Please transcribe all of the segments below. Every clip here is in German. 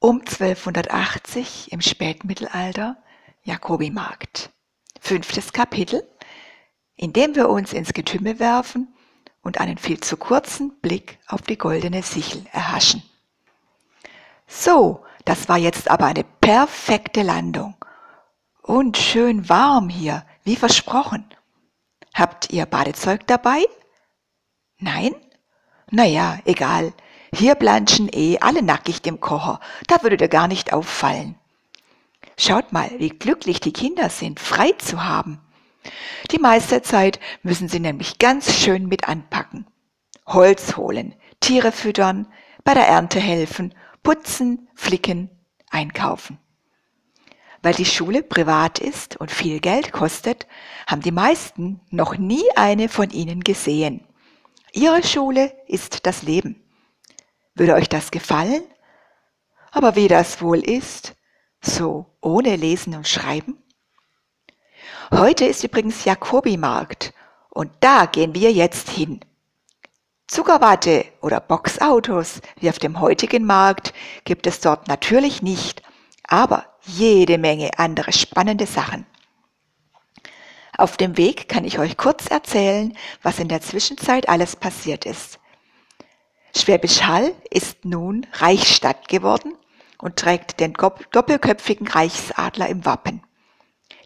um 1280 im Spätmittelalter Jakobimarkt. Fünftes Kapitel, in dem wir uns ins Getümmel werfen und einen viel zu kurzen Blick auf die goldene Sichel erhaschen. So, das war jetzt aber eine perfekte Landung. Und schön warm hier, wie versprochen. Habt ihr Badezeug dabei? Nein? Naja, egal. Hier blanschen eh alle nackig dem Kocher. Da würde dir gar nicht auffallen. Schaut mal, wie glücklich die Kinder sind, frei zu haben. Die meiste Zeit müssen sie nämlich ganz schön mit anpacken. Holz holen, Tiere füttern, bei der Ernte helfen, putzen, flicken, einkaufen. Weil die Schule privat ist und viel Geld kostet, haben die meisten noch nie eine von ihnen gesehen. Ihre Schule ist das Leben. Würde euch das gefallen? Aber wie das wohl ist, so ohne Lesen und Schreiben? Heute ist übrigens Jakobimarkt und da gehen wir jetzt hin. Zuckerwatte oder Boxautos wie auf dem heutigen Markt gibt es dort natürlich nicht, aber jede Menge andere spannende Sachen. Auf dem Weg kann ich euch kurz erzählen, was in der Zwischenzeit alles passiert ist. Schwäbisch Hall ist nun Reichsstadt geworden und trägt den doppelköpfigen Reichsadler im Wappen.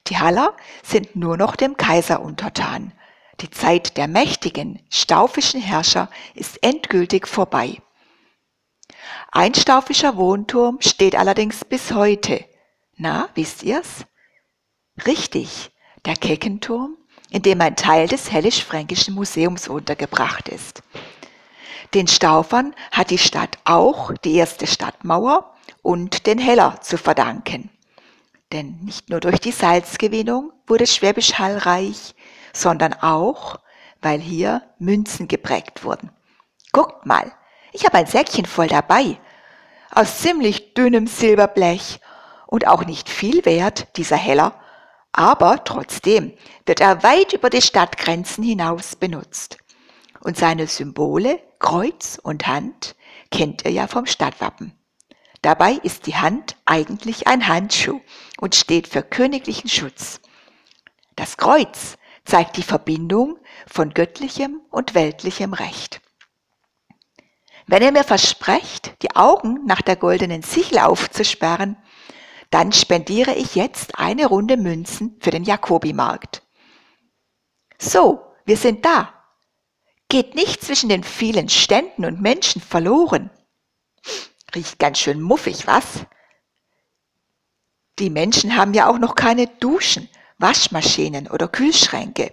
Die Haller sind nur noch dem Kaiser untertan. Die Zeit der mächtigen, staufischen Herrscher ist endgültig vorbei. Ein staufischer Wohnturm steht allerdings bis heute. Na, wisst ihr's? Richtig, der Keckenturm, in dem ein Teil des Hellisch-Fränkischen Museums untergebracht ist. Den Staufern hat die Stadt auch die erste Stadtmauer und den Heller zu verdanken. Denn nicht nur durch die Salzgewinnung wurde Schwäbisch Hall reich, sondern auch, weil hier Münzen geprägt wurden. Guckt mal, ich habe ein Säckchen voll dabei, aus ziemlich dünnem Silberblech und auch nicht viel wert, dieser Heller, aber trotzdem wird er weit über die Stadtgrenzen hinaus benutzt. Und seine Symbole, Kreuz und Hand, kennt ihr ja vom Stadtwappen. Dabei ist die Hand eigentlich ein Handschuh und steht für königlichen Schutz. Das Kreuz zeigt die Verbindung von göttlichem und weltlichem Recht. Wenn ihr mir versprecht, die Augen nach der goldenen Sichel aufzusperren, dann spendiere ich jetzt eine Runde Münzen für den Jakobimarkt. So, wir sind da. Geht nicht zwischen den vielen Ständen und Menschen verloren. Riecht ganz schön muffig, was? Die Menschen haben ja auch noch keine Duschen, Waschmaschinen oder Kühlschränke.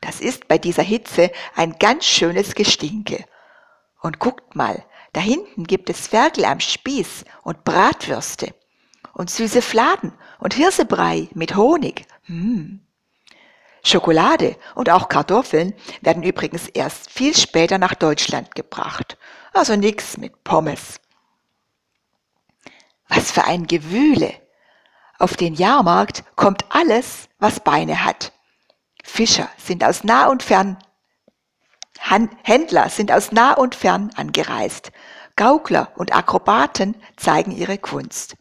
Das ist bei dieser Hitze ein ganz schönes Gestinke. Und guckt mal, da hinten gibt es Ferkel am Spieß und Bratwürste und süße Fladen und Hirsebrei mit Honig. Hm. Schokolade und auch Kartoffeln werden übrigens erst viel später nach Deutschland gebracht. Also nix mit Pommes. Was für ein Gewühle. Auf den Jahrmarkt kommt alles, was Beine hat. Fischer sind aus nah und fern, Händler sind aus nah und fern angereist. Gaukler und Akrobaten zeigen ihre Kunst.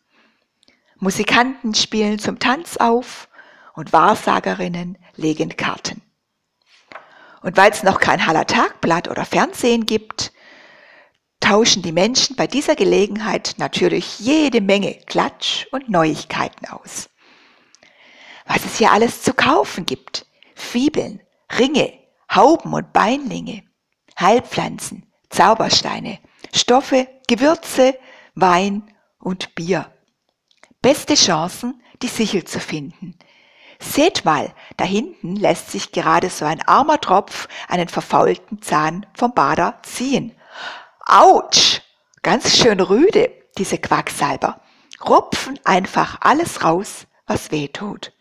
Musikanten spielen zum Tanz auf und Wahrsagerinnen legen Karten. Und weil es noch kein Haller Tagblatt oder Fernsehen gibt, tauschen die Menschen bei dieser Gelegenheit natürlich jede Menge Klatsch und Neuigkeiten aus. Was es hier alles zu kaufen gibt. Fibeln, Ringe, Hauben und Beinlinge, Heilpflanzen, Zaubersteine, Stoffe, Gewürze, Wein und Bier beste Chancen, die Sichel zu finden. Seht mal, da hinten lässt sich gerade so ein armer Tropf einen verfaulten Zahn vom Bader ziehen. Autsch! Ganz schön rüde, diese Quacksalber. Rupfen einfach alles raus, was weh tut.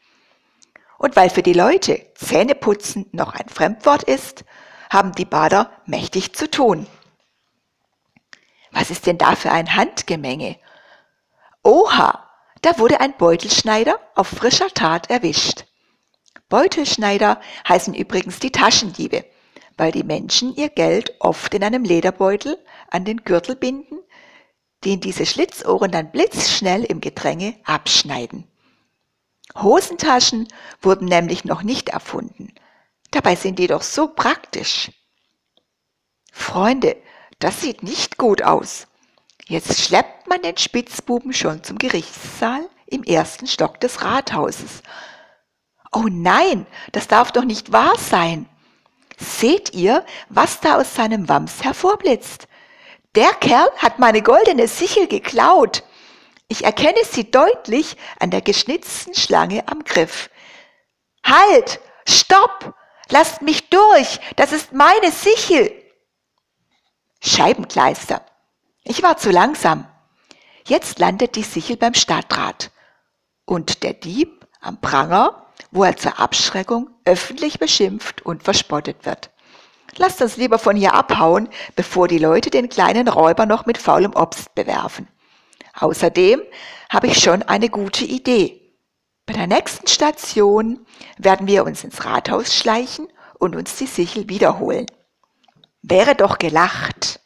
Und weil für die Leute Zähneputzen noch ein Fremdwort ist, haben die Bader mächtig zu tun. Was ist denn da für ein Handgemenge? Oha, da wurde ein Beutelschneider auf frischer Tat erwischt. Beutelschneider heißen übrigens die Taschendiebe, weil die Menschen ihr Geld oft in einem Lederbeutel an den Gürtel binden, den diese Schlitzohren dann blitzschnell im Gedränge abschneiden. Hosentaschen wurden nämlich noch nicht erfunden. Dabei sind die doch so praktisch. Freunde, das sieht nicht gut aus. Jetzt schleppt man den Spitzbuben schon zum Gerichtssaal im ersten Stock des Rathauses. Oh nein, das darf doch nicht wahr sein. Seht ihr, was da aus seinem Wams hervorblitzt? Der Kerl hat meine goldene Sichel geklaut. Ich erkenne sie deutlich an der geschnitzten Schlange am Griff. Halt! Stopp! Lasst mich durch! Das ist meine Sichel! Scheibenkleister. Ich war zu langsam. Jetzt landet die Sichel beim Stadtrat. Und der Dieb am Pranger, wo er zur Abschreckung öffentlich beschimpft und verspottet wird. Lasst uns lieber von hier abhauen, bevor die Leute den kleinen Räuber noch mit faulem Obst bewerfen. Außerdem habe ich schon eine gute Idee. Bei der nächsten Station werden wir uns ins Rathaus schleichen und uns die Sichel wiederholen. Wäre doch gelacht.